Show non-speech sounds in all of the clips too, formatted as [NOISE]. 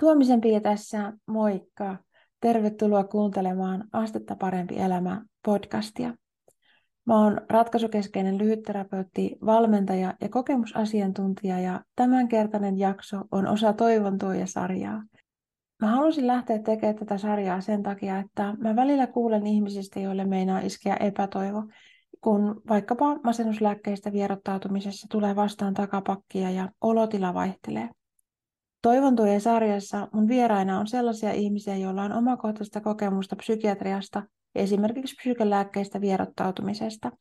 Tuomisen Pia tässä, moikka! Tervetuloa kuuntelemaan Astetta parempi elämä podcastia. Mä oon ratkaisukeskeinen lyhytterapeutti, valmentaja ja kokemusasiantuntija ja tämänkertainen jakso on osa Toivon tuoja-sarjaa. Mä halusin lähteä tekemään tätä sarjaa sen takia, että mä välillä kuulen ihmisistä, joille meinaa iskeä epätoivo, kun vaikkapa masennuslääkkeistä vierottautumisessa tulee vastaan takapakkia ja olotila vaihtelee. Toivon tuen sarjassa mun vieraina on sellaisia ihmisiä, joilla on omakohtaista kokemusta psykiatriasta, esimerkiksi psykolääkkeistä vierottautumisesta.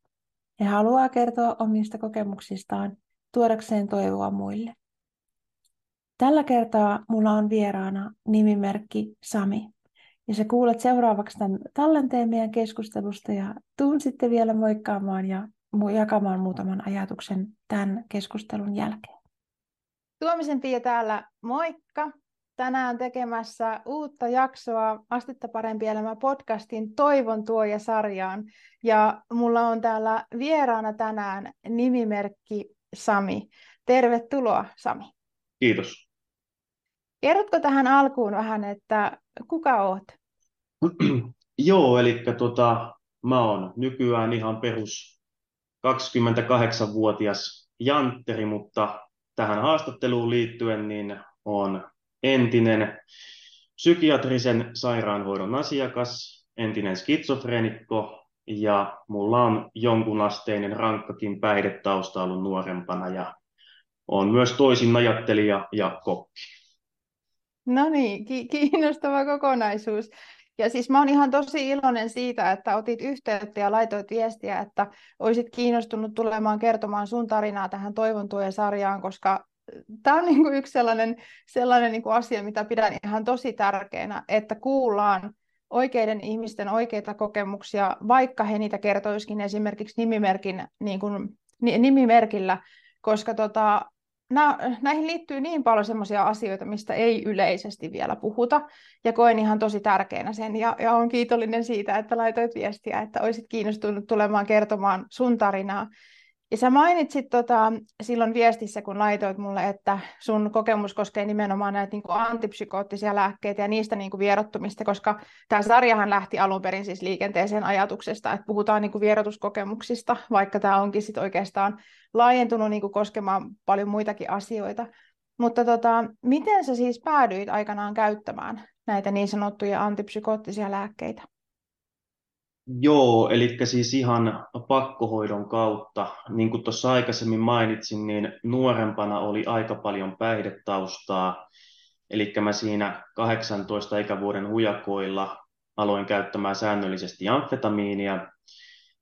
He haluaa kertoa omista kokemuksistaan tuodakseen toivoa muille. Tällä kertaa mulla on vieraana nimimerkki Sami. Ja sä kuulet seuraavaksi tämän tallenteen meidän keskustelusta ja tuun sitten vielä moikkaamaan ja jakamaan muutaman ajatuksen tämän keskustelun jälkeen. Tuomisen Pia täällä, moikka! Tänään tekemässä uutta jaksoa Astetta parempi elämä podcastin Toivon tuoja sarjaan. Ja mulla on täällä vieraana tänään nimimerkki Sami. Tervetuloa Sami. Kiitos. Kerrotko tähän alkuun vähän, että kuka oot? [CLEARS THROAT] Joo, eli tota, mä oon nykyään ihan perus 28-vuotias jantteri, mutta tähän haastatteluun liittyen niin on entinen psykiatrisen sairaanhoidon asiakas, entinen skitsofreenikko ja mulla on jonkunasteinen rankkakin päihdetausta ollut nuorempana ja on myös toisin ajattelija ja kokki. No niin, ki- kiinnostava kokonaisuus. Ja siis mä oon ihan tosi iloinen siitä, että otit yhteyttä ja laitoit viestiä, että olisit kiinnostunut tulemaan kertomaan sun tarinaa tähän Toivon tuen sarjaan, koska tämä on niinku yksi sellainen, sellainen niinku asia, mitä pidän ihan tosi tärkeänä, että kuullaan oikeiden ihmisten oikeita kokemuksia, vaikka he niitä kertoisikin esimerkiksi nimimerkin, niin kuin, nimimerkillä, koska tota, nä, näihin liittyy niin paljon sellaisia asioita, mistä ei yleisesti vielä puhuta, ja koen ihan tosi tärkeänä sen, ja, ja olen kiitollinen siitä, että laitoit viestiä, että olisit kiinnostunut tulemaan kertomaan sun tarinaa. Ja sä mainitsit tota, silloin viestissä, kun laitoit mulle, että sun kokemus koskee nimenomaan näitä niin kuin antipsykoottisia lääkkeitä ja niistä niin kuin vierottumista, koska tämä sarjahan lähti alun perin siis liikenteeseen ajatuksesta, että puhutaan niin kuin vierotuskokemuksista, vaikka tämä onkin sit oikeastaan laajentunut niin kuin koskemaan paljon muitakin asioita. Mutta tota, miten sä siis päädyit aikanaan käyttämään näitä niin sanottuja antipsykoottisia lääkkeitä? Joo, eli siis ihan pakkohoidon kautta. Niin kuin tuossa aikaisemmin mainitsin, niin nuorempana oli aika paljon päihdetaustaa. Eli mä siinä 18 ikävuoden hujakoilla aloin käyttämään säännöllisesti amfetamiinia.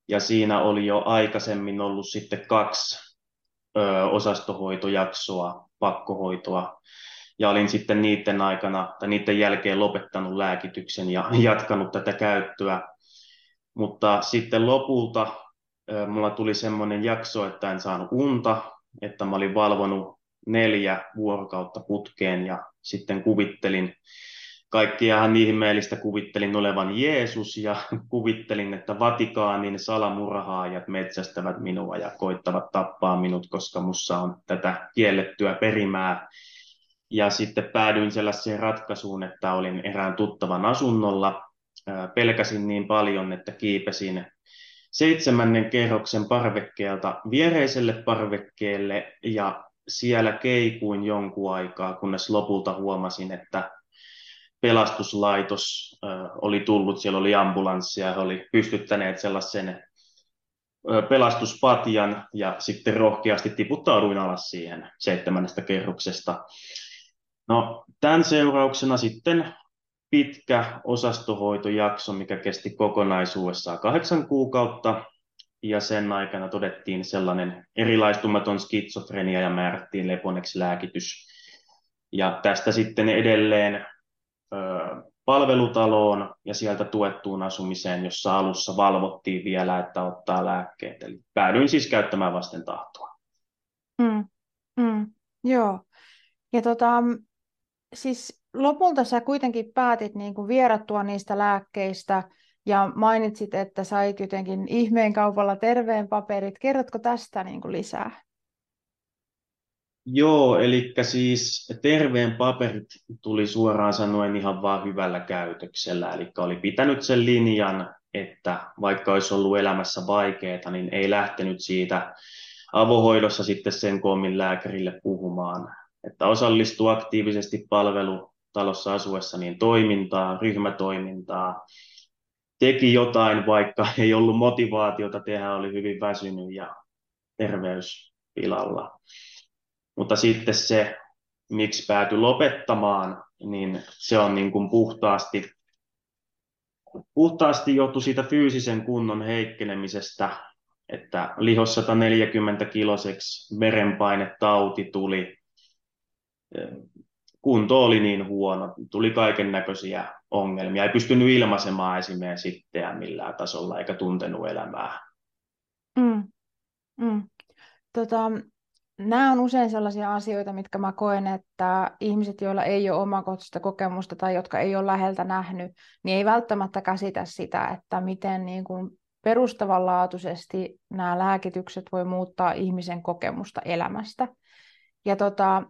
Ja siinä oli jo aikaisemmin ollut sitten kaksi ö, osastohoitojaksoa, pakkohoitoa. Ja olin sitten niiden aikana tai niiden jälkeen lopettanut lääkityksen ja [LAUGHS] jatkanut tätä käyttöä mutta sitten lopulta mulla tuli semmoinen jakso, että en saanut unta, että mä olin valvonut neljä vuorokautta putkeen ja sitten kuvittelin kaikkia ihan ihmeellistä, kuvittelin olevan Jeesus ja [LAUGHS] kuvittelin, että Vatikaanin salamurhaajat metsästävät minua ja koittavat tappaa minut, koska mussa on tätä kiellettyä perimää. Ja sitten päädyin sellaiseen ratkaisuun, että olin erään tuttavan asunnolla pelkäsin niin paljon, että kiipesin seitsemännen kerroksen parvekkeelta viereiselle parvekkeelle ja siellä keikuin jonkun aikaa, kunnes lopulta huomasin, että pelastuslaitos oli tullut, siellä oli ambulanssi ja he oli pystyttäneet sellaisen pelastuspatjan ja sitten rohkeasti tiputtauduin alas siihen seitsemännestä kerroksesta. No, tämän seurauksena sitten pitkä osastohoitojakso, mikä kesti kokonaisuudessaan kahdeksan kuukautta, ja sen aikana todettiin sellainen erilaistumaton skitsofrenia ja määrättiin leponeksi lääkitys. Ja tästä sitten edelleen ö, palvelutaloon ja sieltä tuettuun asumiseen, jossa alussa valvottiin vielä, että ottaa lääkkeet. Eli päädyin siis käyttämään vasten tahtoa. Mm, mm, joo. Ja tota, siis lopulta sä kuitenkin päätit niin kuin vierattua niistä lääkkeistä ja mainitsit, että sait jotenkin ihmeen kaupalla terveen paperit. Kerrotko tästä niin kuin lisää? Joo, eli siis terveen paperit tuli suoraan sanoen ihan vaan hyvällä käytöksellä, eli oli pitänyt sen linjan, että vaikka olisi ollut elämässä vaikeaa, niin ei lähtenyt siitä avohoidossa sitten sen koomin lääkärille puhumaan, että osallistuu aktiivisesti palvelutalossa asuessa niin toimintaa, ryhmätoimintaa, teki jotain, vaikka ei ollut motivaatiota tehdä, oli hyvin väsynyt ja terveys pilalla. Mutta sitten se, miksi päätyi lopettamaan, niin se on niin kuin puhtaasti, puhtaasti johtu siitä fyysisen kunnon heikkenemisestä, että lihos 140 kiloseksi verenpainetauti tuli, kunto oli niin huono, tuli kaiken näköisiä ongelmia, ei pystynyt ilmaisemaan esimerkiksi sitteä millään tasolla eikä tuntenut elämää. Mm. Mm. Tota, nämä on usein sellaisia asioita, mitkä mä koen, että ihmiset, joilla ei ole omakohtaista kokemusta tai jotka ei ole läheltä nähnyt, niin ei välttämättä käsitä sitä, että miten niin kuin perustavanlaatuisesti nämä lääkitykset voi muuttaa ihmisen kokemusta elämästä. Ja tota,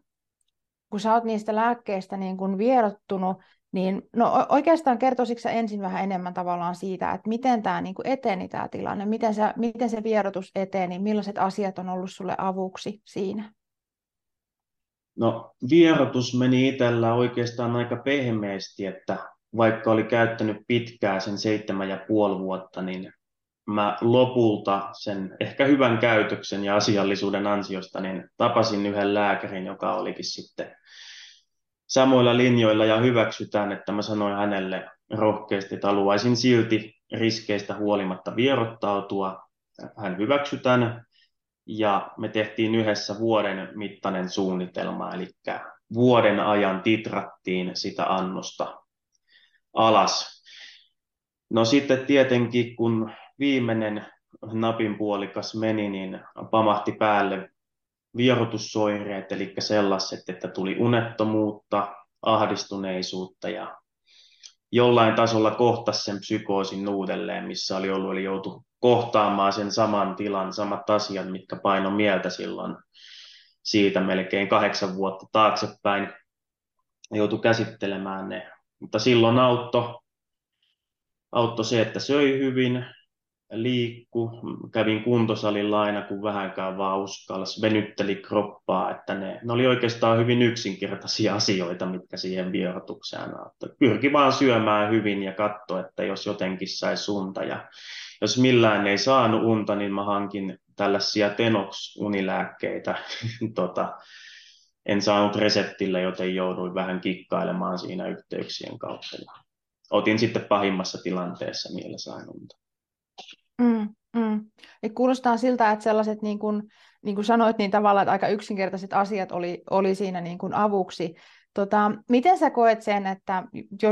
kun sä oot niistä lääkkeistä niin kuin vierottunut, niin no oikeastaan kertoisitko ensin vähän enemmän tavallaan siitä, että miten tämä niin eteni tämä tilanne, miten, sä, miten se vierotus eteni, millaiset asiat on ollut sulle avuksi siinä? No vierotus meni itsellä oikeastaan aika pehmeästi, että vaikka oli käyttänyt pitkää sen seitsemän ja puoli vuotta, niin mä lopulta sen ehkä hyvän käytöksen ja asiallisuuden ansiosta niin tapasin yhden lääkärin, joka olikin sitten samoilla linjoilla ja hyväksytään, että mä sanoin hänelle rohkeasti, että haluaisin silti riskeistä huolimatta vierottautua. Hän hyväksytään ja me tehtiin yhdessä vuoden mittainen suunnitelma, eli vuoden ajan titrattiin sitä annosta alas. No sitten tietenkin, kun viimeinen napinpuolikas meni, niin pamahti päälle vierotussoireet, eli sellaiset, että tuli unettomuutta, ahdistuneisuutta ja jollain tasolla kohtasi sen psykoosin uudelleen, missä oli ollut, eli joutu kohtaamaan sen saman tilan, samat asiat, mitkä paino mieltä silloin siitä melkein kahdeksan vuotta taaksepäin. Joutui käsittelemään ne. Mutta silloin auttoi auttoi se, että söi hyvin, liikku, kävin kuntosalilla aina kun vähänkään vaan uskalsi, venytteli kroppaa, että ne, ne oli oikeastaan hyvin yksinkertaisia [LAUGHS] asioita, mitkä siihen vierotukseen auttoi. Pyrki vaan syömään hyvin ja katso, että jos jotenkin sai unta ja jos millään ei saanut unta, niin mä hankin tällaisia Tenox-unilääkkeitä. [LAUGHS] tota, en saanut reseptillä, joten jouduin vähän kikkailemaan siinä yhteyksien kautta. Otin sitten pahimmassa tilanteessa niillä sain unta. Mm, mm. Kuulostaa siltä, että sellaiset, niin kuin, niin kuin sanoit, niin tavallaan että aika yksinkertaiset asiat oli, oli siinä niin kuin avuksi. Tota, miten sä koet sen, että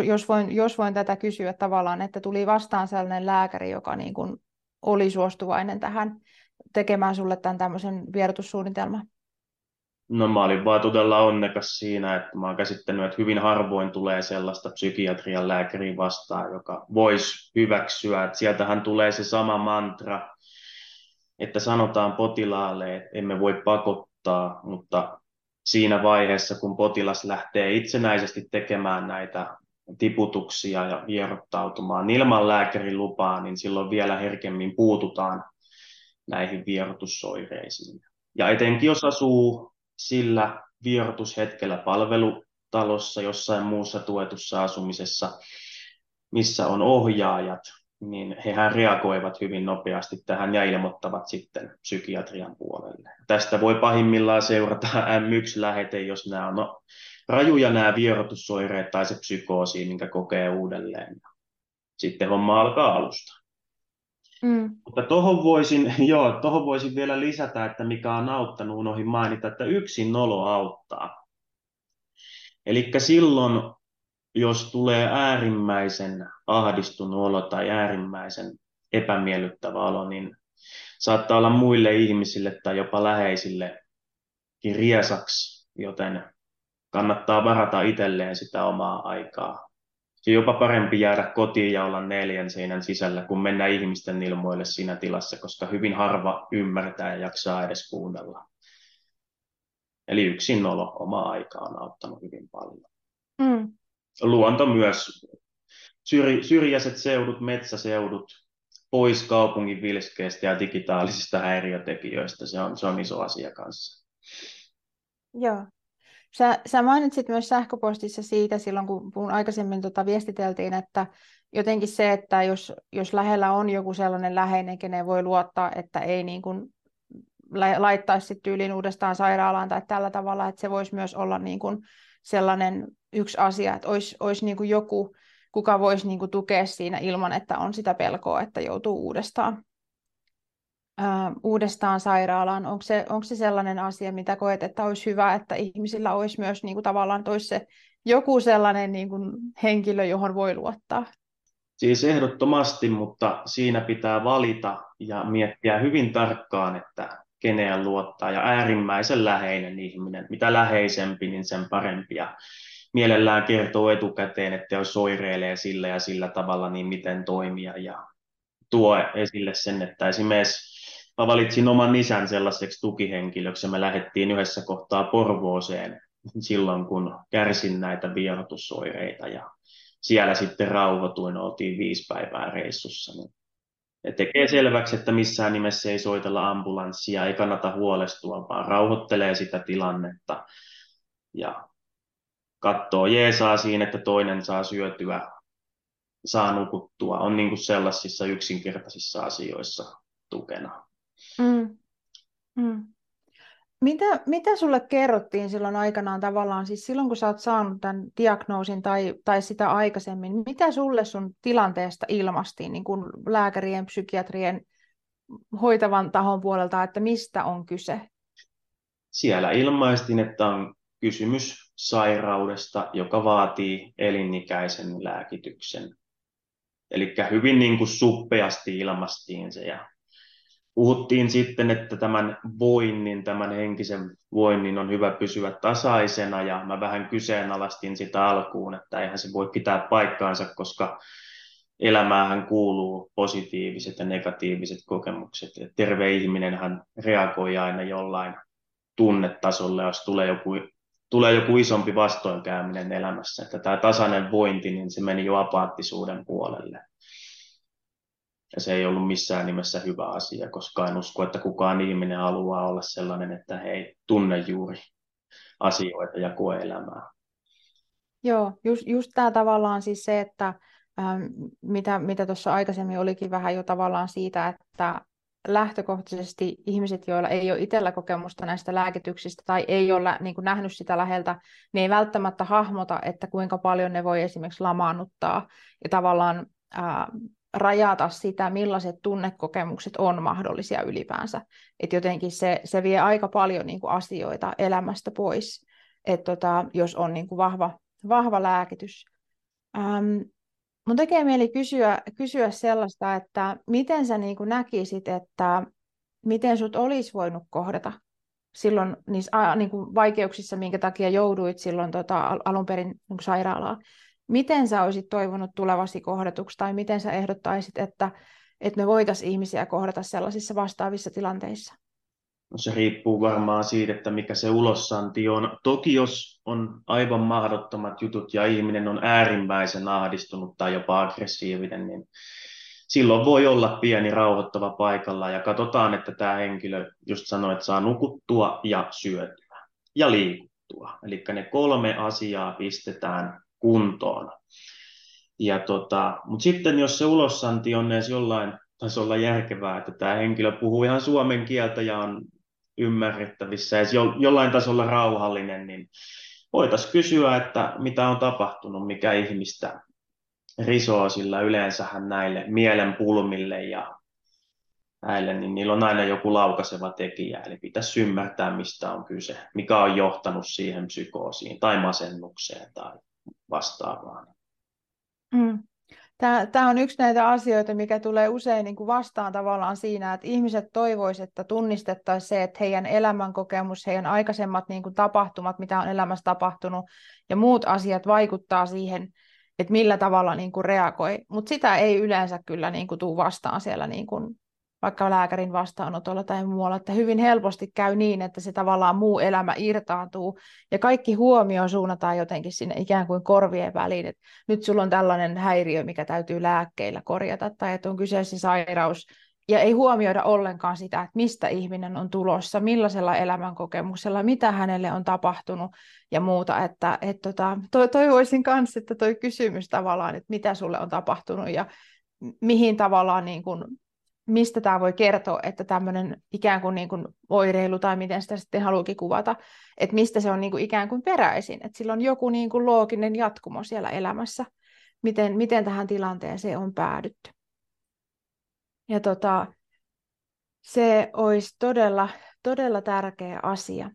jos voin, jos voin tätä kysyä tavallaan, että tuli vastaan sellainen lääkäri, joka niin kuin oli suostuvainen tähän tekemään sulle tämän tämmöisen vierotussuunnitelman? No mä olin vaan todella onnekas siinä, että mä oon käsittänyt, että hyvin harvoin tulee sellaista psykiatrian lääkäriä vastaan, joka voisi hyväksyä. Että sieltähän tulee se sama mantra, että sanotaan potilaalle, että emme voi pakottaa, mutta siinä vaiheessa, kun potilas lähtee itsenäisesti tekemään näitä tiputuksia ja vierottautumaan ilman lääkärin lupaa, niin silloin vielä herkemmin puututaan näihin vierotussoireisiin. Ja etenkin jos asuu sillä vierotushetkellä palvelutalossa, jossain muussa tuetussa asumisessa, missä on ohjaajat, niin hehän reagoivat hyvin nopeasti tähän ja ilmoittavat sitten psykiatrian puolelle. Tästä voi pahimmillaan seurata [LAUGHS] M1-lähete, jos nämä on no, rajuja nämä vierotussoireet tai se psykoosi, minkä kokee uudelleen. Sitten homma alkaa alusta. Mm. Mutta tuohon voisin, [LAUGHS] joo, tohon voisin vielä lisätä, että mikä on auttanut, unohin mainita, että yksin nolo auttaa. Eli silloin, jos tulee äärimmäisen ahdistunut olo tai äärimmäisen epämiellyttävä olo, niin saattaa olla muille ihmisille tai jopa läheisillekin riesaksi, joten kannattaa varata itselleen sitä omaa aikaa se on jopa parempi jäädä kotiin ja olla neljän seinän sisällä, kun mennä ihmisten ilmoille siinä tilassa, koska hyvin harva ymmärtää ja jaksaa edes kuunnella. Eli yksinolo oma aika on auttanut hyvin paljon. Mm. Luonto myös, Syri, syrjäiset seudut, metsäseudut, pois kaupungin vilskeistä ja digitaalisista häiriötekijöistä, se on, se on iso asia kanssa. Joo. Sä, sä mainitsit myös sähköpostissa siitä silloin, kun, kun aikaisemmin tota viestiteltiin, että jotenkin se, että jos, jos lähellä on joku sellainen läheinen, kenen voi luottaa, että ei niin kuin laittaisi sitten tyyliin uudestaan sairaalaan tai tällä tavalla, että se voisi myös olla niin kuin sellainen yksi asia, että olisi, olisi niin kuin joku, kuka voisi niin kuin tukea siinä ilman, että on sitä pelkoa, että joutuu uudestaan, uudestaan sairaalaan. Onko se, onko se sellainen asia, mitä koet, että olisi hyvä, että ihmisillä olisi myös niin kuin tavallaan olisi se joku sellainen niin kuin henkilö, johon voi luottaa? Siis ehdottomasti, mutta siinä pitää valita ja miettiä hyvin tarkkaan, että keneen luottaa ja äärimmäisen läheinen ihminen. Mitä läheisempi, niin sen parempi. Ja mielellään kertoo etukäteen, että jos soireilee sillä ja sillä tavalla, niin miten toimia ja tuo esille sen, että esimerkiksi mä valitsin oman isän sellaiseksi tukihenkilöksi ja me lähdettiin yhdessä kohtaa Porvooseen silloin, kun kärsin näitä vierotusoireita ja siellä sitten rauhoituin, oltiin viisi päivää reissussa. Niin ja tekee selväksi, että missään nimessä ei soitella ambulanssia, ei kannata huolestua, vaan rauhoittelee sitä tilannetta ja katsoo jeesaa siinä, että toinen saa syötyä, saa nukuttua, on niin kuin sellaisissa yksinkertaisissa asioissa tukena. Mm. Mm. Mitä, mitä sulle kerrottiin silloin aikanaan tavallaan, siis silloin kun sä oot saanut tämän diagnoosin tai, tai sitä aikaisemmin, mitä sulle sun tilanteesta ilmastiin niin kuin lääkärien, psykiatrien, hoitavan tahon puolelta, että mistä on kyse? Siellä ilmaistiin, että on kysymys sairaudesta, joka vaatii elinikäisen lääkityksen. Eli hyvin niin kuin suppeasti ilmastiin se ja puhuttiin sitten, että tämän voinnin, tämän henkisen voinnin on hyvä pysyä tasaisena ja mä vähän kyseenalaistin sitä alkuun, että eihän se voi pitää paikkaansa, koska elämäähän kuuluu positiiviset ja negatiiviset kokemukset. Ja terve ihminen hän reagoi aina jollain tunnetasolla, jos tulee joku, tulee joku isompi vastoinkäyminen elämässä. Että tämä tasainen vointi, niin se meni jo apaattisuuden puolelle. Ja se ei ollut missään nimessä hyvä asia, koska en usko, että kukaan ihminen haluaa olla sellainen, että he ei tunne juuri asioita ja koe elämää. Joo, just, just tämä tavallaan siis se, että ähm, mitä, mitä tuossa aikaisemmin olikin vähän jo tavallaan siitä, että lähtökohtaisesti ihmiset, joilla ei ole itsellä kokemusta näistä lääkityksistä tai ei ole niin kuin nähnyt sitä läheltä, niin ei välttämättä hahmota, että kuinka paljon ne voi esimerkiksi lamaannuttaa ja tavallaan ää, rajata sitä, millaiset tunnekokemukset on mahdollisia ylipäänsä. Että jotenkin se, se vie aika paljon niin kuin asioita elämästä pois, että tota, jos on niin kuin vahva, vahva lääkitys. Ähm, mun tekee mieli kysyä, kysyä sellaista, että miten sä niin kuin näkisit, että miten sut olisi voinut kohdata silloin niissä niin kuin vaikeuksissa, minkä takia jouduit silloin tota, alun perin niin sairaalaan. Miten sä olisit toivonut tulevasi kohdatuksi tai miten sä ehdottaisit, että, että me voitaisiin ihmisiä kohdata sellaisissa vastaavissa tilanteissa? No se riippuu varmaan siitä, että mikä se ulossanti on. Toki jos on aivan mahdottomat jutut ja ihminen on äärimmäisen ahdistunut tai jopa aggressiivinen, niin silloin voi olla pieni rauhoittava paikalla ja katsotaan, että tämä henkilö just sanoi, että saa nukuttua ja syötyä ja liikuttua. Eli ne kolme asiaa pistetään kuntoon. Ja tota, Mutta sitten jos se ulossanti on edes jollain tasolla järkevää, että tämä henkilö puhuu ihan suomen kieltä ja on ymmärrettävissä ja jo, jollain tasolla rauhallinen, niin voitaisiin kysyä, että mitä on tapahtunut, mikä ihmistä risoo, sillä yleensähän näille mielenpulmille ja näille, niin niillä on aina joku laukaseva tekijä, eli pitäisi ymmärtää, mistä on kyse, mikä on johtanut siihen psykoosiin tai masennukseen tai vastaavaan. Mm. Tämä, tämä on yksi näitä asioita, mikä tulee usein niin kuin vastaan tavallaan siinä, että ihmiset toivoisivat, että tunnistettaisiin se, että heidän elämänkokemus, heidän aikaisemmat niin kuin tapahtumat, mitä on elämässä tapahtunut, ja muut asiat vaikuttaa siihen, että millä tavalla niin kuin reagoi. Mutta sitä ei yleensä kyllä niin kuin tule vastaan siellä niin kuin vaikka lääkärin vastaanotolla tai muualla, että hyvin helposti käy niin, että se tavallaan muu elämä irtaantuu ja kaikki huomio suunnataan jotenkin sinne ikään kuin korvien väliin, että nyt sulla on tällainen häiriö, mikä täytyy lääkkeillä korjata tai että on kyseessä sairaus, ja ei huomioida ollenkaan sitä, että mistä ihminen on tulossa, millaisella elämänkokemuksella, mitä hänelle on tapahtunut ja muuta. Että, et tota, to, toivoisin kanssa, että toi kysymys tavallaan, että mitä sulle on tapahtunut ja mihin tavallaan, niin kuin, mistä tämä voi kertoa, että tämmöinen ikään kuin, niin kuin oireilu tai miten sitä sitten haluukin kuvata, että mistä se on niin kuin ikään kuin peräisin, että sillä on joku niin kuin looginen jatkumo siellä elämässä, miten, miten tähän tilanteeseen on päädytty. Ja tota, se olisi todella, todella tärkeä asia.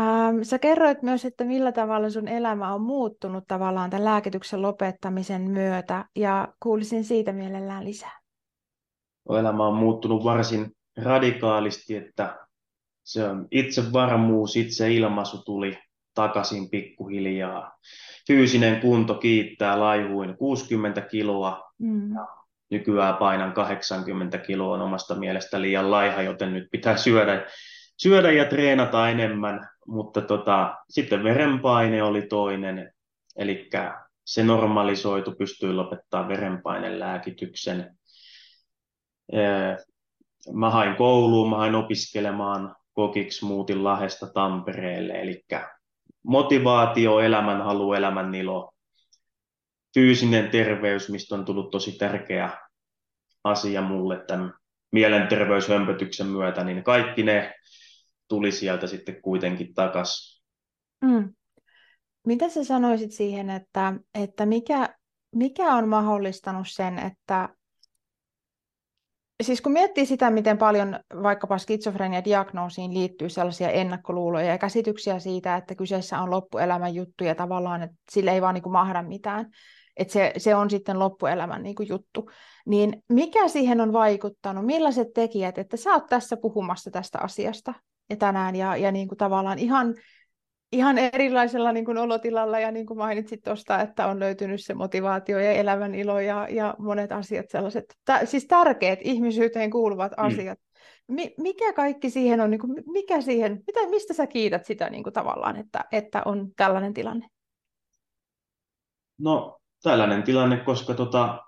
Ähm, sä kerroit myös, että millä tavalla sun elämä on muuttunut tavallaan tämän lääkityksen lopettamisen myötä, ja kuulisin siitä mielellään lisää. Elämä on muuttunut varsin radikaalisti, että se on itsevarmuus, ilmaisu tuli takaisin pikkuhiljaa. Fyysinen kunto kiittää laihuin 60 kiloa mm. ja nykyään painan 80 kiloa on omasta mielestä liian laiha, joten nyt pitää syödä, syödä ja treenata enemmän, mutta tota, sitten verenpaine oli toinen, eli se normalisoitu, pystyi lopettaa verenpainelääkityksen. Mä hain kouluun, mä hain opiskelemaan kokiksi, muutin Lahesta Tampereelle, eli motivaatio, elämänhalu, elämänilo fyysinen terveys, mistä on tullut tosi tärkeä asia mulle tämän mielenterveyshömpötyksen myötä, niin kaikki ne tuli sieltä sitten kuitenkin takaisin. Mm. Mitä sä sanoisit siihen, että, että mikä, mikä on mahdollistanut sen, että siis kun miettii sitä, miten paljon vaikkapa skitsofrenia-diagnoosiin liittyy sellaisia ennakkoluuloja ja käsityksiä siitä, että kyseessä on loppuelämän juttu ja tavallaan, että sille ei vaan niin kuin mahda mitään, että se, se on sitten loppuelämän niin kuin juttu. Niin mikä siihen on vaikuttanut? Millaiset tekijät, että sä oot tässä puhumassa tästä asiasta ja tänään ja, ja niin kuin tavallaan ihan, ihan erilaisella niin kuin olotilalla ja niin kuin mainitsit tuosta, että on löytynyt se motivaatio ja elämän ilo ja, ja monet asiat sellaiset, tä, siis tärkeät ihmisyyteen kuuluvat mm. asiat. Mi, mikä kaikki siihen on, niin kuin, mikä siihen, mitä, mistä sä kiität sitä niin kuin tavallaan, että, että on tällainen tilanne? No tällainen tilanne, koska tota,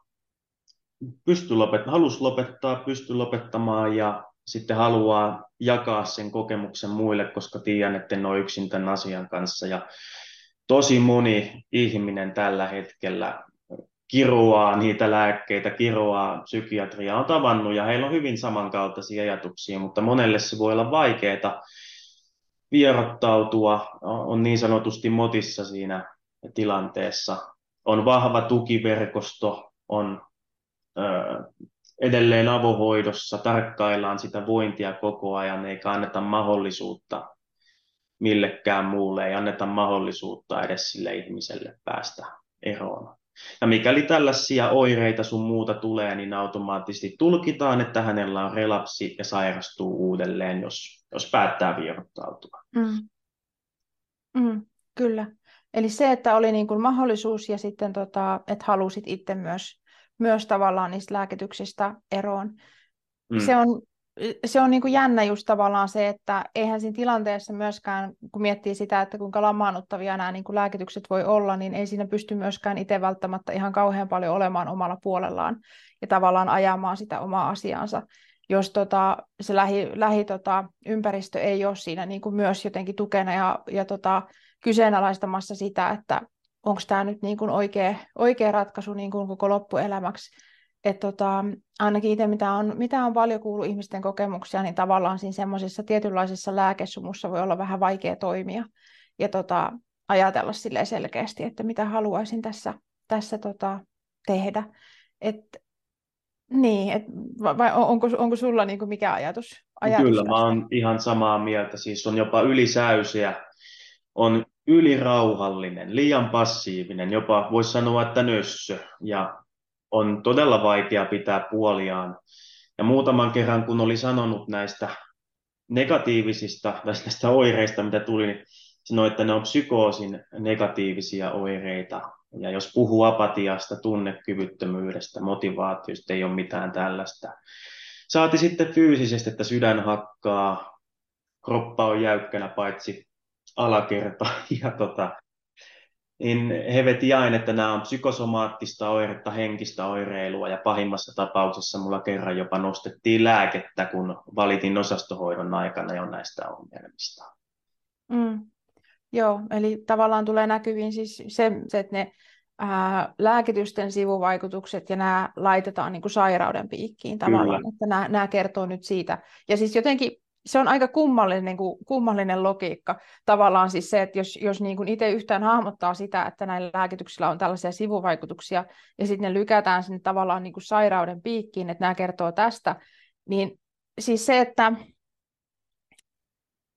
pysty lopet, halusi lopettaa, pysty lopettamaan ja sitten haluaa jakaa sen kokemuksen muille, koska tiedän, että en ole yksin tämän asian kanssa. Ja tosi moni ihminen tällä hetkellä kiroaa niitä lääkkeitä, kiroaa psykiatria. On tavannut ja heillä on hyvin samankaltaisia ajatuksia, mutta monelle se voi olla vaikeaa vierottautua, on niin sanotusti motissa siinä tilanteessa. On vahva tukiverkosto, on ö, edelleen avohoidossa, tarkkaillaan sitä vointia koko ajan, eikä anneta mahdollisuutta millekään muulle, ei anneta mahdollisuutta edes sille ihmiselle päästä eroon. Ja mikäli tällaisia oireita sun muuta tulee, niin automaattisesti tulkitaan, että hänellä on relapsi ja sairastuu uudelleen, jos, jos päättää vierottautua. Mm. Mm, kyllä. Eli se, että oli niin kuin mahdollisuus ja sitten, tota, että halusit itse myös, myös tavallaan niistä lääkityksistä eroon. Mm. Se on, se on niin kuin jännä just tavallaan se, että eihän siinä tilanteessa myöskään, kun miettii sitä, että kuinka lamaannuttavia nämä niin kuin lääkitykset voi olla, niin ei siinä pysty myöskään itse välttämättä ihan kauhean paljon olemaan omalla puolellaan ja tavallaan ajamaan sitä omaa asiaansa jos tota, se lähi, lähi tota, ympäristö ei ole siinä niin kuin myös jotenkin tukena ja, ja tota, kyseenalaistamassa sitä, että onko tämä nyt niin kuin oikea, oikea ratkaisu niin kuin koko loppuelämäksi. Et tota, ainakin itse, mitä on, mitä on paljon kuullut ihmisten kokemuksia, niin tavallaan siinä semmoisessa tietynlaisessa lääkesumussa voi olla vähän vaikea toimia ja tota, ajatella sille selkeästi, että mitä haluaisin tässä, tässä tota, tehdä. Et, niin, et, vai onko, onko sulla niin kuin mikä ajatus? ajatus Kyllä, tästä? mä oon ihan samaa mieltä. Siis on jopa ylisäysiä, on ylirauhallinen, liian passiivinen, jopa voisi sanoa, että nössö, ja on todella vaikea pitää puoliaan. Ja muutaman kerran, kun oli sanonut näistä negatiivisista, näistä oireista, mitä tuli, niin sanoi, että ne on psykoosin negatiivisia oireita. Ja jos puhuu apatiasta, tunnekyvyttömyydestä, motivaatiosta, ei ole mitään tällaista. saati sitten fyysisesti, että sydän hakkaa, kroppa on jäykkänä paitsi alakerta [LAUGHS] ja tota, niin he veti aina, että nämä on psykosomaattista oiretta, henkistä oireilua ja pahimmassa tapauksessa mulla kerran jopa nostettiin lääkettä, kun valitin osastohoidon aikana jo näistä ongelmista. Mm. Joo, eli tavallaan tulee näkyviin siis se, se että ne ää, lääkitysten sivuvaikutukset ja nämä laitetaan niin kuin sairauden piikkiin tavallaan, Kyllä. että nämä, nämä kertoo nyt siitä. Ja siis jotenkin se on aika kummallinen, niin kuin, kummallinen logiikka. Tavallaan siis se, että jos, jos niin kuin itse yhtään hahmottaa sitä, että näillä lääkityksillä on tällaisia sivuvaikutuksia, ja sitten ne lykätään sinne tavallaan niin kuin sairauden piikkiin, että nämä kertoo tästä, niin siis se, että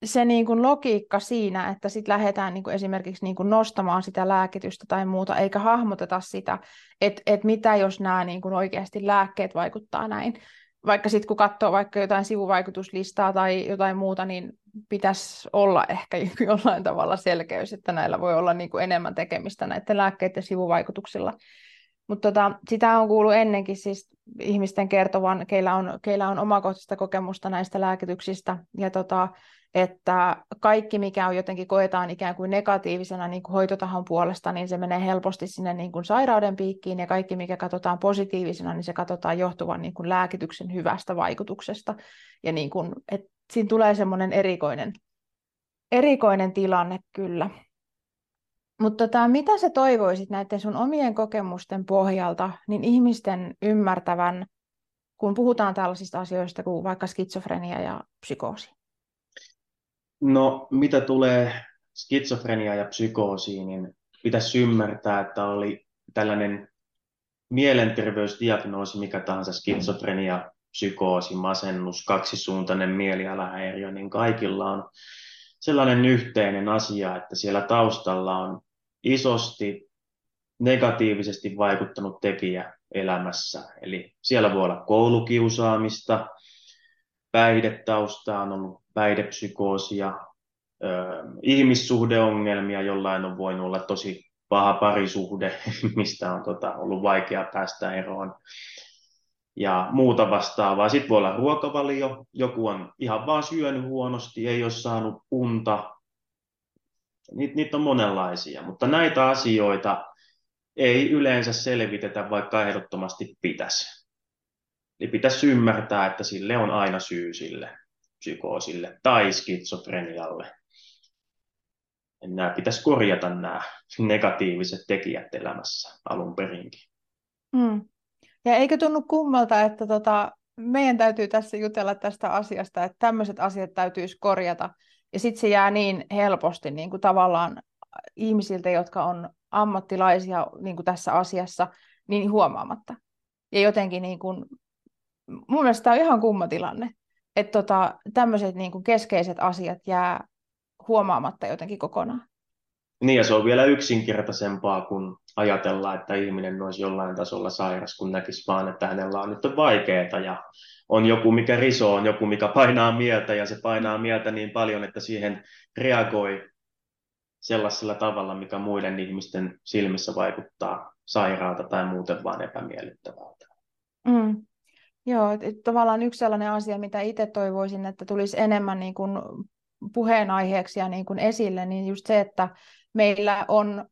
se niin kuin logiikka siinä, että sitten lähdetään niin kuin esimerkiksi niin kuin nostamaan sitä lääkitystä tai muuta, eikä hahmoteta sitä, että, että mitä jos nämä niin kuin oikeasti lääkkeet vaikuttaa näin, vaikka sitten kun katsoo vaikka jotain sivuvaikutuslistaa tai jotain muuta, niin pitäisi olla ehkä [LAUGHS] jollain tavalla selkeys, että näillä voi olla niin kuin enemmän tekemistä näiden lääkkeiden sivuvaikutuksilla. Mutta tota, sitä on kuullut ennenkin siis ihmisten kertovan, keillä on, keillä on omakohtaista kokemusta näistä lääkityksistä, ja tota, että kaikki, mikä on jotenkin koetaan ikään kuin negatiivisena niin kuin hoitotahon puolesta, niin se menee helposti sinne niin kuin sairauden piikkiin, ja kaikki, mikä katsotaan positiivisena, niin se katsotaan johtuvan niin kuin lääkityksen hyvästä vaikutuksesta. Ja niin kuin, että siinä tulee semmoinen erikoinen, erikoinen tilanne kyllä. Mutta tota, mitä sä toivoisit näiden sun omien kokemusten pohjalta, niin ihmisten ymmärtävän, kun puhutaan tällaisista asioista kuin vaikka skitsofrenia ja psykoosi? No, mitä tulee skitsofrenia ja psykoosiin, niin pitäisi ymmärtää, että oli tällainen mielenterveysdiagnoosi, mikä tahansa skitsofrenia, psykoosi, masennus, kaksisuuntainen mielialahäiriö, niin kaikilla on sellainen yhteinen asia, että siellä taustalla on isosti negatiivisesti vaikuttanut tekijä elämässä. Eli siellä voi olla koulukiusaamista, päihdetausta on ollut päihdepsykoosia, ihmissuhdeongelmia, jollain on voinut olla tosi paha parisuhde, [LAUGHS] mistä on tota, ollut vaikea päästä eroon ja muuta vastaavaa. Sitten voi olla ruokavalio, joku on ihan vaan syönyt huonosti, ei ole saanut unta. Niitä, niitä on monenlaisia, mutta näitä asioita ei yleensä selvitetä, vaikka ehdottomasti pitäisi. Eli pitäisi ymmärtää, että sille on aina syy sille psykoosille tai skitsofrenialle. Nämä pitäisi korjata nämä negatiiviset tekijät elämässä alun perinkin. Mm. Ja eikö tunnu kummalta, että tota, meidän täytyy tässä jutella tästä asiasta, että tämmöiset asiat täytyisi korjata. Ja sitten se jää niin helposti niin kuin tavallaan ihmisiltä, jotka on ammattilaisia niin kuin tässä asiassa, niin huomaamatta. Ja jotenkin niin kuin, mun mielestä tämä on ihan kumma tilanne, että tota, tämmöiset niin kuin keskeiset asiat jää huomaamatta jotenkin kokonaan. Niin ja se on vielä yksinkertaisempaa kuin ajatella, että ihminen olisi jollain tasolla sairas, kun näkisi vaan, että hänellä on nyt vaikeaa ja on joku, mikä riso, on joku, mikä painaa mieltä ja se painaa mieltä niin paljon, että siihen reagoi sellaisella tavalla, mikä muiden ihmisten silmissä vaikuttaa sairaalta tai muuten vaan epämiellyttävältä. Mm. Joo, tavallaan yksi sellainen asia, mitä itse toivoisin, että tulisi enemmän niin kuin puheenaiheeksi ja niin kuin esille, niin just se, että meillä on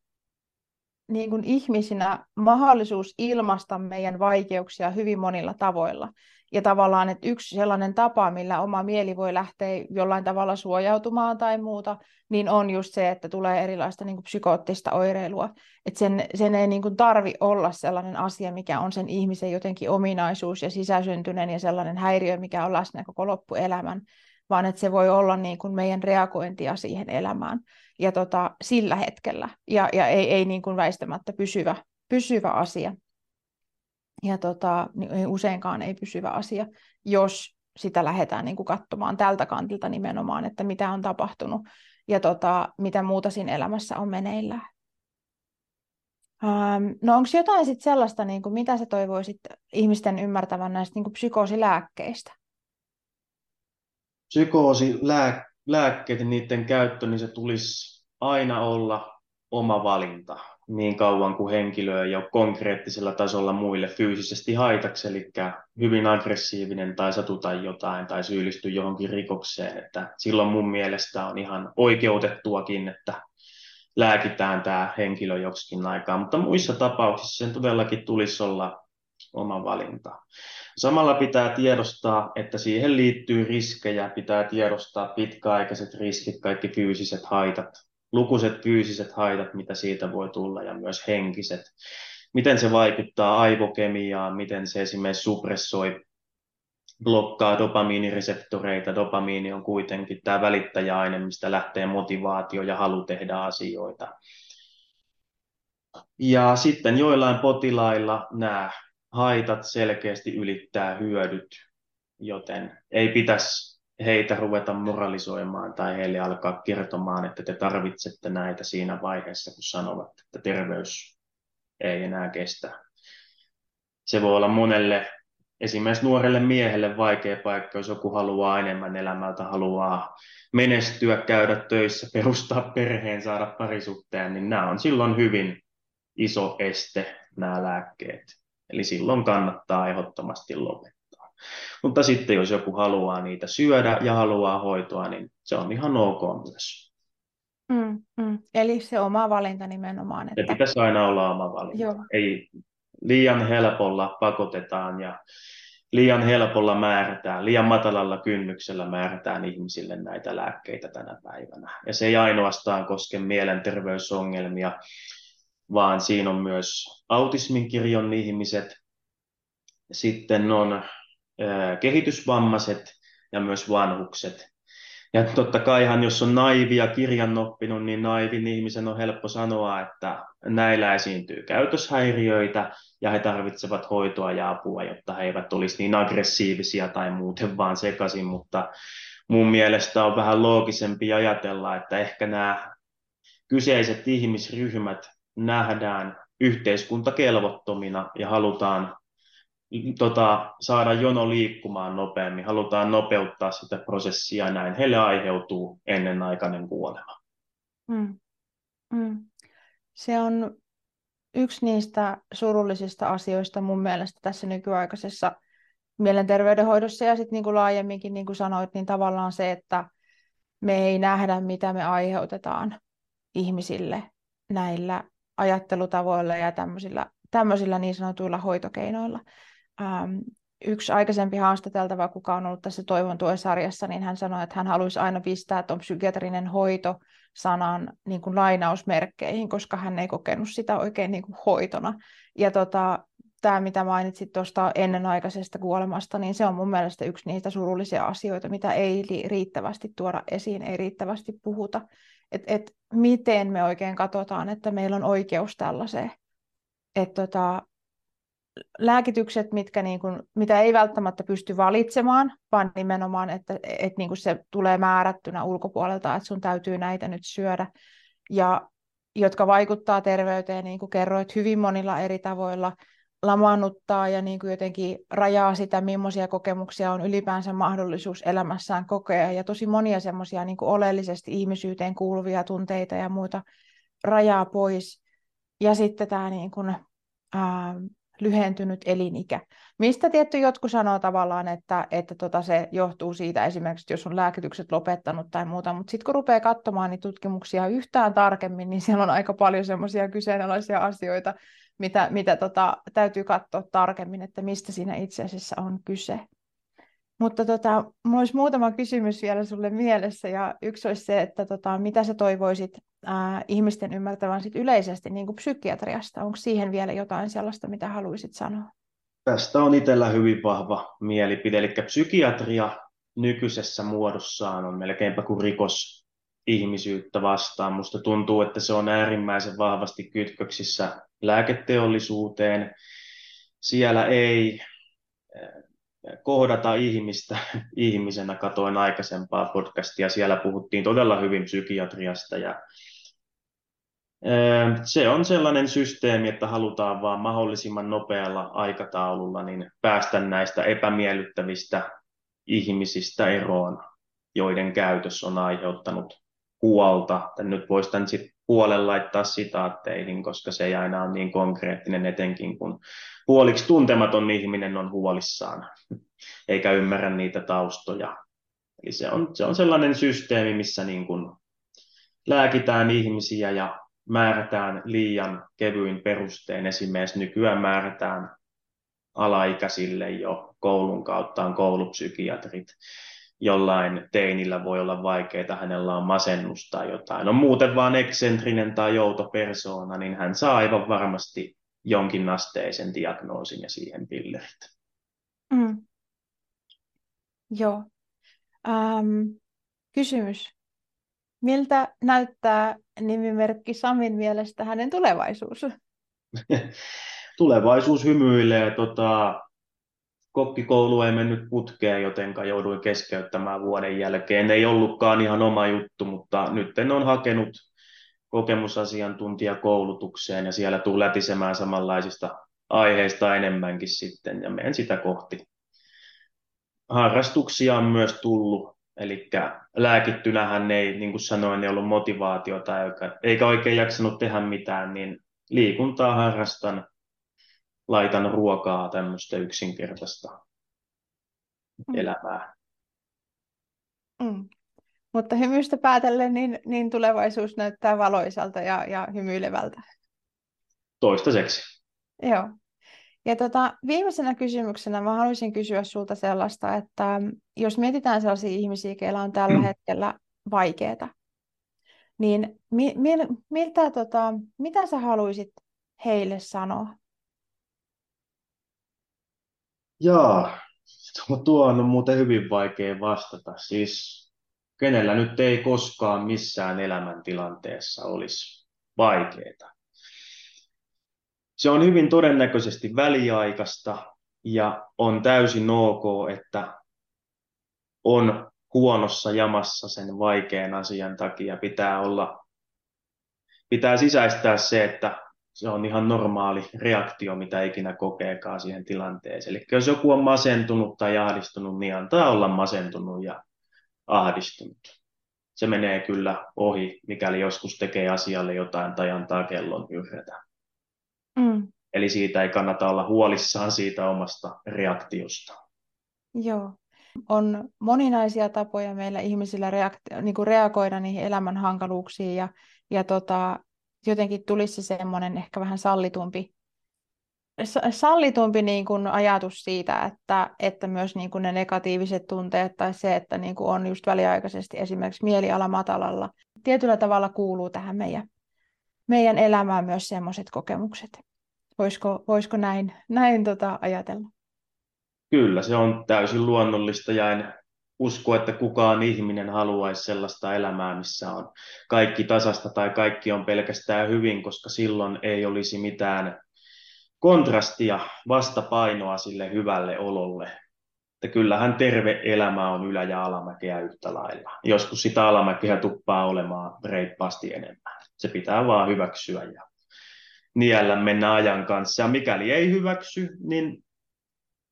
niin kuin ihmisinä mahdollisuus ilmaista meidän vaikeuksia hyvin monilla tavoilla. Ja tavallaan, että yksi sellainen tapa, millä oma mieli voi lähteä jollain tavalla suojautumaan tai muuta, niin on just se, että tulee erilaista niin kuin psykoottista oireilua. Että sen, sen ei niin kuin tarvi olla sellainen asia, mikä on sen ihmisen jotenkin ominaisuus ja sisäsyntyinen ja sellainen häiriö, mikä on läsnä koko loppuelämän, vaan että se voi olla niin kuin meidän reagointia siihen elämään ja tota, sillä hetkellä, ja, ja ei, ei niin kuin väistämättä pysyvä, pysyvä asia. Ja tota, niin useinkaan ei pysyvä asia, jos sitä lähdetään niin kuin katsomaan tältä kantilta nimenomaan, että mitä on tapahtunut ja tota, mitä muuta siinä elämässä on meneillään. Ähm, no onko jotain sit sellaista, niin kuin, mitä sä toivoisit ihmisten ymmärtävän näistä niin kuin psykoosilääkkeistä? Psykoosilääkkeet ja niiden käyttö, niin se tulisi aina olla oma valinta. niin kauan kuin henkilö ei ole konkreettisella tasolla muille fyysisesti haitaksi, eli hyvin aggressiivinen tai satuta jotain tai syyllisty johonkin rikokseen. Että silloin mun mielestä on ihan oikeutettuakin, että lääkitään tämä henkilö joksikin aikaa, mutta muissa tapauksissa sen todellakin tulisi olla oma valinta. Samalla pitää tiedostaa, että siihen liittyy riskejä, pitää tiedostaa pitkäaikaiset riskit, kaikki fyysiset haitat, lukuiset fyysiset haitat, mitä siitä voi tulla, ja myös henkiset. Miten se vaikuttaa aivokemiaan, miten se esimerkiksi suppressoi, blokkaa dopamiinireseptoreita. Dopamiini on kuitenkin tämä välittäjäaine, mistä lähtee motivaatio ja halu tehdä asioita. Ja sitten joillain potilailla nämä haitat selkeästi ylittää hyödyt, joten ei pitäisi heitä ruveta moralisoimaan tai heille alkaa kertomaan, että te tarvitsette näitä siinä vaiheessa, kun sanovat, että terveys ei enää kestä. Se voi olla monelle, esimerkiksi nuorelle miehelle vaikea paikka, jos joku haluaa enemmän elämältä, haluaa menestyä, käydä töissä, perustaa perheen, saada parisuhteen, niin nämä on silloin hyvin iso este, nämä lääkkeet. Eli silloin kannattaa ehdottomasti lopettaa. Mutta sitten jos joku haluaa niitä syödä ja haluaa hoitoa, niin se on ihan ok myös. Mm, mm. Eli se oma valinta nimenomaan. Että... Se pitäisi aina olla oma valinta. Joo. Ei liian helpolla pakotetaan ja liian helpolla määrätään, liian matalalla kynnyksellä määrätään ihmisille näitä lääkkeitä tänä päivänä. Ja se ei ainoastaan koske mielenterveysongelmia, vaan siinä on myös autismin kirjon ihmiset, sitten on kehitysvammaiset ja myös vanhukset. Ja totta kaihan, jos on naivi ja kirjan oppinut, niin naivin ihmisen on helppo sanoa, että näillä esiintyy käytöshäiriöitä ja he tarvitsevat hoitoa ja apua, jotta he eivät olisi niin aggressiivisia tai muuten vaan sekaisin, mutta mun mielestä on vähän loogisempi ajatella, että ehkä nämä kyseiset ihmisryhmät nähdään yhteiskuntakelvottomina ja halutaan tota, saada jono liikkumaan nopeammin, halutaan nopeuttaa sitä prosessia näin. Heille aiheutuu ennenaikainen kuolema. Mm. Mm. Se on yksi niistä surullisista asioista mun mielestä tässä nykyaikaisessa mielenterveydenhoidossa ja sitten niin kuin laajemminkin, niin kuin sanoit, niin tavallaan se, että me ei nähdä, mitä me aiheutetaan ihmisille näillä ajattelutavoilla ja tämmöisillä, tämmöisillä niin sanotuilla hoitokeinoilla. Ähm, yksi aikaisempi haastateltava, kuka on ollut tässä Toivon sarjassa, niin hän sanoi, että hän haluaisi aina pistää tuon psykiatrinen hoito sanan niin kuin lainausmerkkeihin, koska hän ei kokenut sitä oikein niin kuin hoitona. Ja tota, tämä, mitä mainitsit tuosta ennenaikaisesta kuolemasta, niin se on mun mielestä yksi niitä surullisia asioita, mitä ei riittävästi tuoda esiin, ei riittävästi puhuta että et miten me oikein katsotaan, että meillä on oikeus tällaiseen. Et tota, lääkitykset, mitkä niin kun, mitä ei välttämättä pysty valitsemaan, vaan nimenomaan, että et niin se tulee määrättynä ulkopuolelta, että sun täytyy näitä nyt syödä, ja jotka vaikuttaa terveyteen, niin kuin kerroit, hyvin monilla eri tavoilla, lamaannuttaa ja niin kuin jotenkin rajaa sitä, millaisia kokemuksia on ylipäänsä mahdollisuus elämässään kokea. Ja tosi monia semmoisia niin oleellisesti ihmisyyteen kuuluvia tunteita ja muuta rajaa pois. Ja sitten tämä niin kuin, ää, lyhentynyt elinikä. Mistä tietty jotkut sanoo tavallaan, että, että tota se johtuu siitä esimerkiksi, jos on lääkitykset lopettanut tai muuta, mutta sitten kun rupeaa katsomaan niin tutkimuksia yhtään tarkemmin, niin siellä on aika paljon semmoisia kyseenalaisia asioita, mitä, mitä tota, täytyy katsoa tarkemmin, että mistä siinä itse asiassa on kyse. Mutta tota, minulla olisi muutama kysymys vielä sinulle mielessä, ja yksi olisi se, että tota, mitä sä toivoisit ää, ihmisten ymmärtävän sit yleisesti niin kuin psykiatriasta? Onko siihen vielä jotain sellaista, mitä haluaisit sanoa? Tästä on itsellä hyvin vahva mielipide, eli psykiatria nykyisessä muodossaan on melkeinpä kuin rikos ihmisyyttä vastaan. Musta tuntuu, että se on äärimmäisen vahvasti kytköksissä lääketeollisuuteen. Siellä ei eh, kohdata ihmistä [LAUGHS] ihmisenä. Katoin aikaisempaa podcastia, siellä puhuttiin todella hyvin psykiatriasta ja eh, se on sellainen systeemi, että halutaan vaan mahdollisimman nopealla aikataululla niin päästä näistä epämiellyttävistä ihmisistä eroon, joiden käytös on aiheuttanut huolta. Nyt voisi tämän sit huolen laittaa sitaatteihin, koska se ei aina ole niin konkreettinen, etenkin kun puoliksi tuntematon ihminen on huolissaan, eikä ymmärrä niitä taustoja. Eli se on, se on sellainen systeemi, missä niin kuin lääkitään ihmisiä ja määrätään liian kevyin perustein. Esimerkiksi nykyään määrätään alaikäisille jo koulun kautta on koulupsykiatrit. Jollain teinillä voi olla vaikeaa, hänellä on masennusta tai jotain. On muuten vaan eksentrinen tai jouto persoona, niin hän saa aivan varmasti jonkin asteisen diagnoosin ja siihen pillerit. Mm. Joo. Ähm, kysymys. Miltä näyttää nimimerkki Samin mielestä hänen tulevaisuus? [LAUGHS] tulevaisuus hymyilee. Tota, kokkikoulu ei mennyt putkeen, joten jouduin keskeyttämään vuoden jälkeen. Ei ollutkaan ihan oma juttu, mutta nyt en on hakenut kokemusasiantuntijakoulutukseen ja siellä tuu lätisemään samanlaisista aiheista enemmänkin sitten ja menen sitä kohti. Harrastuksia on myös tullut, eli lääkittynähän ei, niin kuin sanoin, ei ollut motivaatiota eikä, eikä oikein jaksanut tehdä mitään, niin liikuntaa harrastan, laitan ruokaa, tämmöistä yksinkertaista mm. elämää. Mm. Mutta hymystä päätellen, niin, niin tulevaisuus näyttää valoisalta ja, ja hymyilevältä. Toistaiseksi. Joo. Ja tota, viimeisenä kysymyksenä mä haluaisin kysyä sulta sellaista, että jos mietitään sellaisia ihmisiä, joilla on tällä mm. hetkellä vaikeaa, niin mi, mi, miltä, tota, mitä sä haluaisit heille sanoa? Jaa, tuo on muuten hyvin vaikea vastata. Siis kenellä nyt ei koskaan missään elämäntilanteessa olisi vaikeaa. Se on hyvin todennäköisesti väliaikaista ja on täysin ok, että on huonossa jamassa sen vaikean asian takia. Pitää olla, pitää sisäistää se, että se on ihan normaali reaktio, mitä ikinä kokeekaan siihen tilanteeseen. Eli jos joku on masentunut tai ahdistunut, niin antaa olla masentunut ja ahdistunut. Se menee kyllä ohi, mikäli joskus tekee asialle jotain tai antaa kellon hyrrätä. Mm. Eli siitä ei kannata olla huolissaan siitä omasta reaktiosta. Joo. On moninaisia tapoja meillä ihmisillä reakti- niin kuin reagoida niihin elämän hankaluuksiin ja, ja tota, jotenkin tulisi se semmoinen ehkä vähän sallitumpi, sallitumpi niin kuin ajatus siitä, että, että myös niin kuin ne negatiiviset tunteet tai se, että niin kuin on just väliaikaisesti esimerkiksi mieliala matalalla, tietyllä tavalla kuuluu tähän meidän, meidän elämään myös semmoiset kokemukset. Voisiko, voisiko näin, näin tota ajatella? Kyllä, se on täysin luonnollista ja en usko, että kukaan ihminen haluaisi sellaista elämää, missä on kaikki tasasta tai kaikki on pelkästään hyvin, koska silloin ei olisi mitään kontrastia, vastapainoa sille hyvälle ololle. Että kyllähän terve elämä on ylä- ja alamäkeä yhtä lailla. Joskus sitä alamäkeä tuppaa olemaan reippaasti enemmän. Se pitää vaan hyväksyä ja niellä mennä ajan kanssa. Ja mikäli ei hyväksy, niin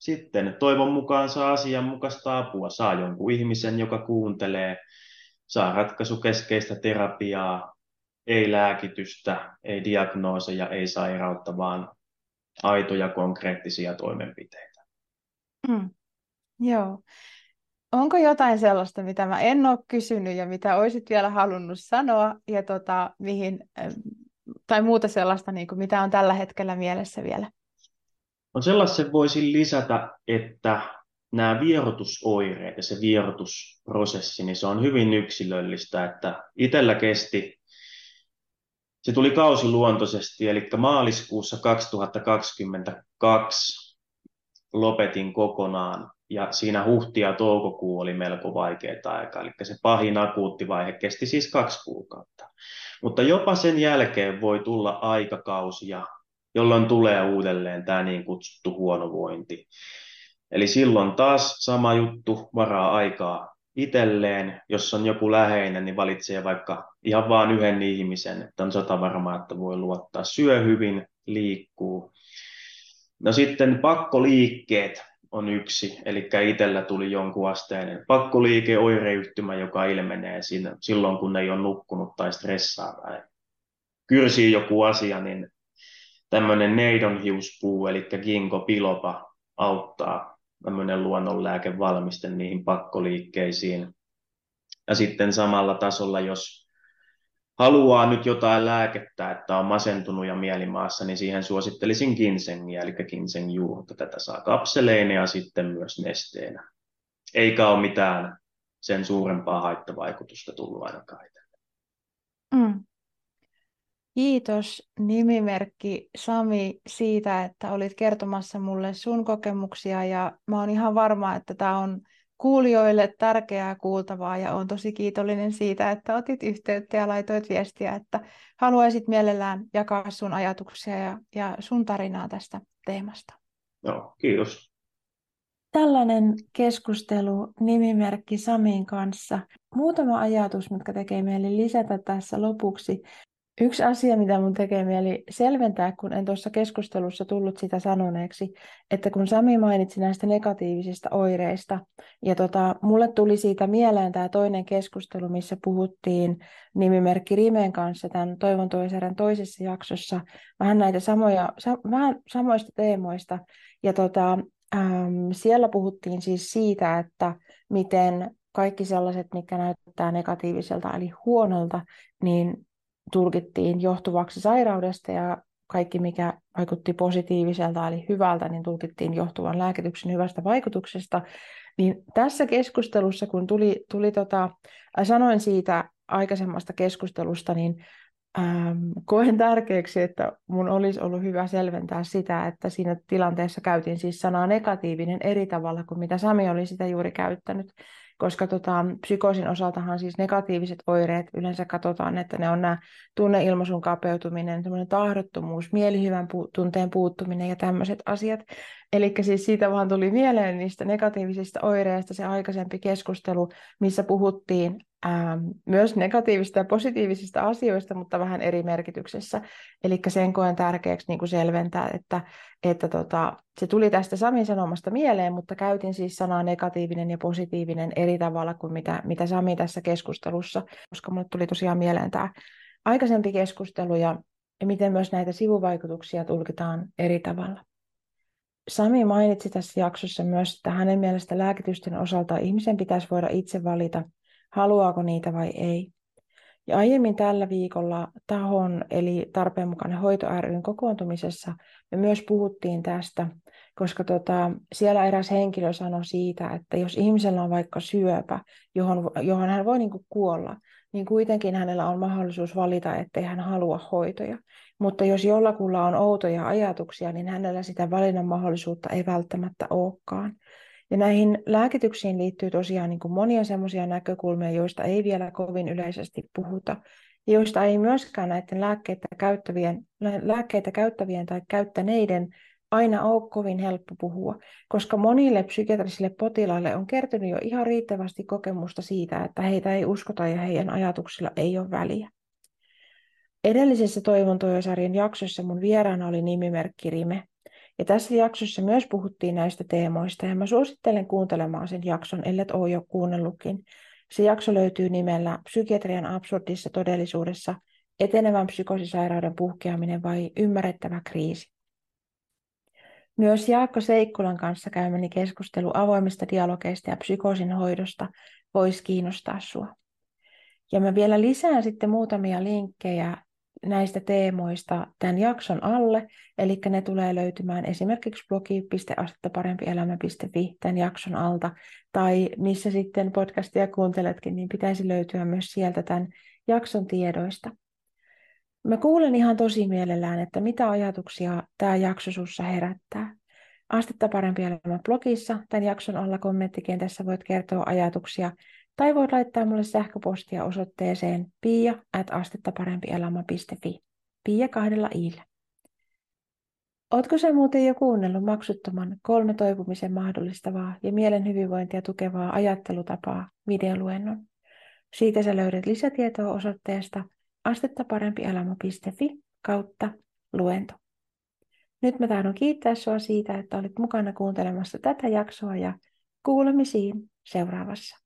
sitten toivon mukaan saa asianmukaista apua, saa jonkun ihmisen, joka kuuntelee, saa ratkaisukeskeistä terapiaa, ei lääkitystä, ei diagnooseja, ei sairautta, vaan aitoja konkreettisia toimenpiteitä. Mm. Joo. Onko jotain sellaista, mitä mä en ole kysynyt ja mitä olisit vielä halunnut sanoa ja tota, mihin, tai muuta sellaista, niin kuin mitä on tällä hetkellä mielessä vielä? No sellaisen voisin lisätä, että nämä vierotusoireet ja se vierotusprosessi, niin se on hyvin yksilöllistä, että itsellä kesti, se tuli kausiluontoisesti, eli maaliskuussa 2022 lopetin kokonaan, ja siinä huhti ja toukokuu oli melko vaikeaa aikaa, eli se pahin akuutti vaihe kesti siis kaksi kuukautta. Mutta jopa sen jälkeen voi tulla aikakausia, jolloin tulee uudelleen tämä niin kutsuttu huonovointi. Eli silloin taas sama juttu, varaa aikaa itselleen, jos on joku läheinen, niin valitsee vaikka ihan vain yhden ihmisen, että on sata varmaa, että voi luottaa. Syö hyvin, liikkuu. No sitten pakkoliikkeet on yksi, eli itsellä tuli jonkun asteinen pakkoliike, oireyhtymä, joka ilmenee siinä, silloin, kun ei ole nukkunut tai stressaa kyrsii joku asia, niin tämmöinen neidonhiuspuu, eli ginkgo biloba, auttaa tämmöinen luonnonlääkevalmiste niihin pakkoliikkeisiin. Ja sitten samalla tasolla, jos haluaa nyt jotain lääkettä, että on masentunut ja mielimaassa, niin siihen suosittelisin ginsengiä, eli ginsengjuurta. Tätä saa kapseleina ja sitten myös nesteenä. Eikä ole mitään sen suurempaa haittavaikutusta tullut ainakaan. Kiitos nimimerkki Sami siitä, että olit kertomassa mulle sun kokemuksia ja mä oon ihan varma, että tämä on kuulijoille tärkeää kuultavaa ja olen tosi kiitollinen siitä, että otit yhteyttä ja laitoit viestiä, että haluaisit mielellään jakaa sun ajatuksia ja, ja sun tarinaa tästä teemasta. Joo, kiitos. Tällainen keskustelu nimimerkki Samin kanssa. Muutama ajatus, mitkä tekee mieli lisätä tässä lopuksi. Yksi asia, mitä mun tekee mieli selventää, kun en tuossa keskustelussa tullut sitä sanoneeksi, että kun Sami mainitsi näistä negatiivisista oireista, ja tota, mulle tuli siitä mieleen tämä toinen keskustelu, missä puhuttiin nimimerkki Rimen kanssa tämän Toivon Toiseren toisessa jaksossa, vähän näitä samoja, sa, vähän samoista teemoista, ja tota, äm, siellä puhuttiin siis siitä, että miten kaikki sellaiset, mitkä näyttää negatiiviselta eli huonolta, niin tulkittiin johtuvaksi sairaudesta ja kaikki, mikä vaikutti positiiviselta eli hyvältä, niin tulkittiin johtuvan lääkityksen hyvästä vaikutuksesta. Niin tässä keskustelussa, kun tuli, tuli tota, sanoin siitä aikaisemmasta keskustelusta, niin ähm, koen tärkeäksi, että mun olisi ollut hyvä selventää sitä, että siinä tilanteessa käytin siis sanaa negatiivinen eri tavalla kuin mitä Sami oli sitä juuri käyttänyt koska tota, psykoosin osaltahan siis negatiiviset oireet yleensä katsotaan, että ne on nämä tunneilmaisun kapeutuminen, tahdottomuus, mielihyvän pu- tunteen puuttuminen ja tämmöiset asiat. Eli siis siitä vaan tuli mieleen niistä negatiivisista oireista se aikaisempi keskustelu, missä puhuttiin ähm, myös negatiivisista ja positiivisista asioista, mutta vähän eri merkityksessä. Eli sen koen tärkeäksi niin kuin selventää, että, että tota, se tuli tästä Samin sanomasta mieleen, mutta käytin siis sanaa negatiivinen ja positiivinen eri tavalla kuin mitä, mitä Sami tässä keskustelussa, koska mulle tuli tosiaan mieleen tämä aikaisempi keskustelu ja, ja miten myös näitä sivuvaikutuksia tulkitaan eri tavalla. Sami mainitsi tässä jaksossa myös, että hänen mielestä lääkitysten osalta ihmisen pitäisi voida itse valita, haluaako niitä vai ei. Ja aiemmin tällä viikolla tahon eli tarpeen mukainen hoito ryn kokoontumisessa me myös puhuttiin tästä, koska tota, siellä eräs henkilö sanoi siitä, että jos ihmisellä on vaikka syöpä, johon, johon hän voi niin kuolla, niin kuitenkin hänellä on mahdollisuus valita, ettei hän halua hoitoja. Mutta jos jollakulla on outoja ajatuksia, niin hänellä sitä valinnan mahdollisuutta ei välttämättä olekaan. Ja näihin lääkityksiin liittyy tosiaan niin kuin monia sellaisia näkökulmia, joista ei vielä kovin yleisesti puhuta, ja joista ei myöskään näiden lääkkeitä käyttävien, lääkkeitä käyttävien tai käyttäneiden aina ole kovin helppo puhua, koska monille psykiatrisille potilaille on kertynyt jo ihan riittävästi kokemusta siitä, että heitä ei uskota ja heidän ajatuksilla ei ole väliä. Edellisessä Toivon jaksossa mun vieraana oli nimimerkki Rime, ja tässä jaksossa myös puhuttiin näistä teemoista, ja mä suosittelen kuuntelemaan sen jakson, ellet ole jo kuunnellutkin. Se jakso löytyy nimellä Psykiatrian absurdissa todellisuudessa, etenevän psykosisairauden puhkeaminen vai ymmärrettävä kriisi. Myös Jaakko Seikkulan kanssa käymäni keskustelu avoimista dialogeista ja psykoosin hoidosta voisi kiinnostaa sinua. Ja mä vielä lisään sitten muutamia linkkejä näistä teemoista tämän jakson alle, eli ne tulee löytymään esimerkiksi blogi.astettaparempielämä.fi tämän jakson alta, tai missä sitten podcastia kuunteletkin, niin pitäisi löytyä myös sieltä tämän jakson tiedoista. Mä kuulen ihan tosi mielellään, että mitä ajatuksia tämä jakso sussa herättää. Astetta parempi elämä blogissa, tämän jakson alla kommenttikentässä voit kertoa ajatuksia tai voit laittaa mulle sähköpostia osoitteeseen pia at astettaparempielämä.fi. Pia kahdella iillä. Ootko sä muuten jo kuunnellut maksuttoman kolme toipumisen mahdollistavaa ja mielen hyvinvointia tukevaa ajattelutapaa videoluennon? Siitä sä löydät lisätietoa osoitteesta astettaparempielämä.fi kautta luento. Nyt mä tahdon kiittää sua siitä, että olit mukana kuuntelemassa tätä jaksoa ja kuulemisiin seuraavassa.